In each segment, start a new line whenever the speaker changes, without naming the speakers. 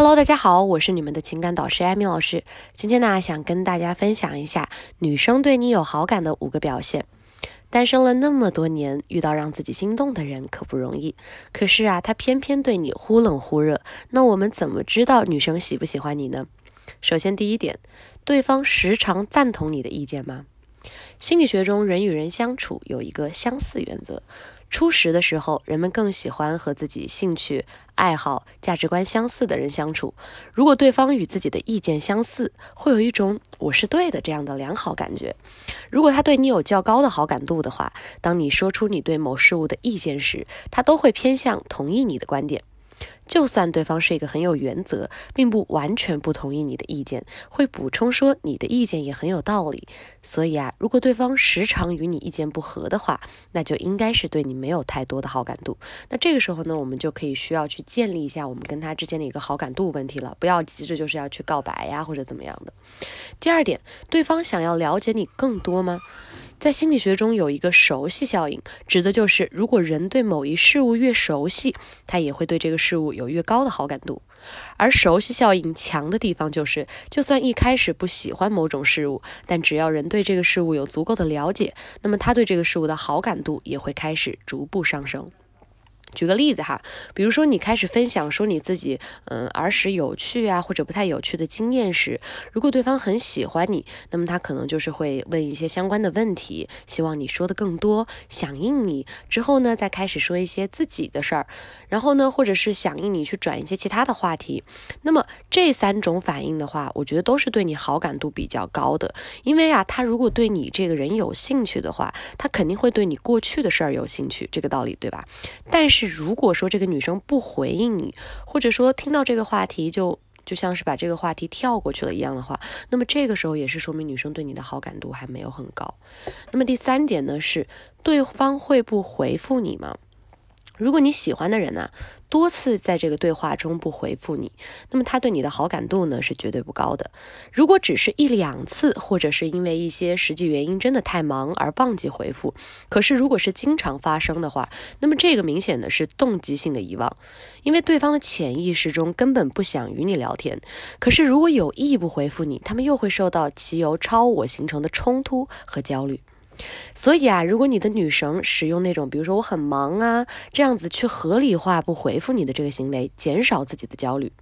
Hello，大家好，我是你们的情感导师艾米老师。今天呢，想跟大家分享一下女生对你有好感的五个表现。单身了那么多年，遇到让自己心动的人可不容易。可是啊，他偏偏对你忽冷忽热。那我们怎么知道女生喜不喜欢你呢？首先，第一点，对方时常赞同你的意见吗？心理学中，人与人相处有一个相似原则。初识的时候，人们更喜欢和自己兴趣、爱好、价值观相似的人相处。如果对方与自己的意见相似，会有一种“我是对的”这样的良好感觉。如果他对你有较高的好感度的话，当你说出你对某事物的意见时，他都会偏向同意你的观点。就算对方是一个很有原则，并不完全不同意你的意见，会补充说你的意见也很有道理。所以啊，如果对方时常与你意见不合的话，那就应该是对你没有太多的好感度。那这个时候呢，我们就可以需要去建立一下我们跟他之间的一个好感度问题了，不要急着就是要去告白呀或者怎么样的。第二点，对方想要了解你更多吗？在心理学中有一个熟悉效应，指的就是如果人对某一事物越熟悉，他也会对这个事物有越高的好感度。而熟悉效应强的地方就是，就算一开始不喜欢某种事物，但只要人对这个事物有足够的了解，那么他对这个事物的好感度也会开始逐步上升。举个例子哈，比如说你开始分享说你自己嗯儿时有趣啊或者不太有趣的经验时，如果对方很喜欢你，那么他可能就是会问一些相关的问题，希望你说的更多，响应你之后呢，再开始说一些自己的事儿，然后呢，或者是响应你去转一些其他的话题。那么这三种反应的话，我觉得都是对你好感度比较高的，因为啊，他如果对你这个人有兴趣的话，他肯定会对你过去的事儿有兴趣，这个道理对吧？但是。是，如果说这个女生不回应你，或者说听到这个话题就就像是把这个话题跳过去了一样的话，那么这个时候也是说明女生对你的好感度还没有很高。那么第三点呢，是对方会不回复你吗？如果你喜欢的人呢，多次在这个对话中不回复你，那么他对你的好感度呢是绝对不高的。如果只是一两次，或者是因为一些实际原因真的太忙而忘记回复，可是如果是经常发生的话，那么这个明显的是动机性的遗忘，因为对方的潜意识中根本不想与你聊天。可是如果有意不回复你，他们又会受到其由超我形成的冲突和焦虑。所以啊，如果你的女神使用那种，比如说我很忙啊，这样子去合理化不回复你的这个行为，减少自己的焦虑，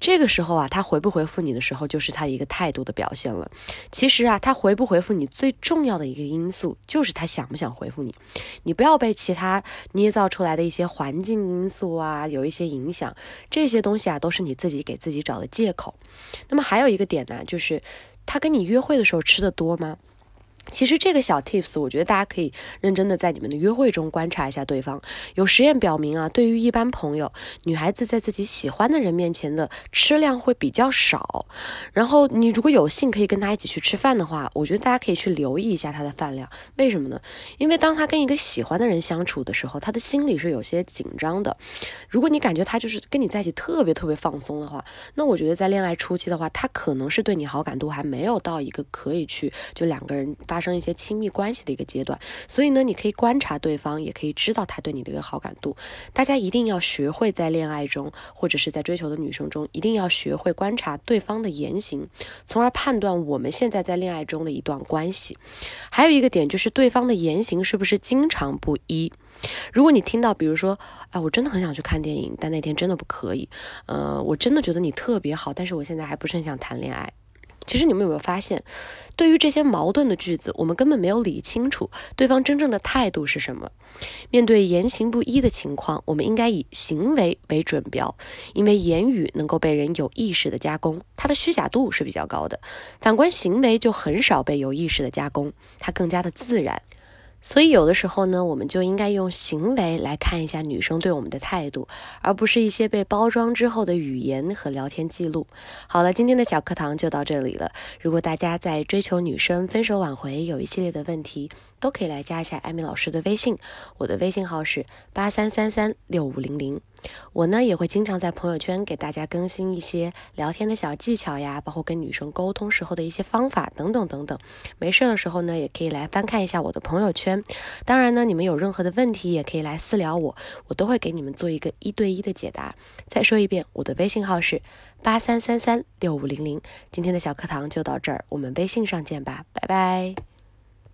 这个时候啊，他回不回复你的时候，就是他一个态度的表现了。其实啊，他回不回复你最重要的一个因素，就是他想不想回复你。你不要被其他捏造出来的一些环境因素啊，有一些影响，这些东西啊，都是你自己给自己找的借口。那么还有一个点呢，就是他跟你约会的时候吃的多吗？其实这个小 tips，我觉得大家可以认真的在你们的约会中观察一下对方。有实验表明啊，对于一般朋友，女孩子在自己喜欢的人面前的吃量会比较少。然后你如果有幸可以跟她一起去吃饭的话，我觉得大家可以去留意一下她的饭量。为什么呢？因为当她跟一个喜欢的人相处的时候，她的心里是有些紧张的。如果你感觉她就是跟你在一起特别特别放松的话，那我觉得在恋爱初期的话，她可能是对你好感度还没有到一个可以去就两个人发。发生一些亲密关系的一个阶段，所以呢，你可以观察对方，也可以知道他对你的一个好感度。大家一定要学会在恋爱中，或者是在追求的女生中，一定要学会观察对方的言行，从而判断我们现在在恋爱中的一段关系。还有一个点就是对方的言行是不是经常不一。如果你听到，比如说，哎，我真的很想去看电影，但那天真的不可以。呃，我真的觉得你特别好，但是我现在还不是很想谈恋爱。其实你们有没有发现，对于这些矛盾的句子，我们根本没有理清楚对方真正的态度是什么。面对言行不一的情况，我们应该以行为为准标，因为言语能够被人有意识的加工，它的虚假度是比较高的；反观行为就很少被有意识的加工，它更加的自然。所以有的时候呢，我们就应该用行为来看一下女生对我们的态度，而不是一些被包装之后的语言和聊天记录。好了，今天的小课堂就到这里了。如果大家在追求女生、分手挽回有一系列的问题，都可以来加一下艾米老师的微信，我的微信号是八三三三六五零零。我呢也会经常在朋友圈给大家更新一些聊天的小技巧呀，包括跟女生沟通时候的一些方法等等等等。没事的时候呢，也可以来翻看一下我的朋友圈。当然呢，你们有任何的问题也可以来私聊我，我都会给你们做一个一对一的解答。再说一遍，我的微信号是八三三三六五零零。今天的小课堂就到这儿，我们微信上见吧，拜拜。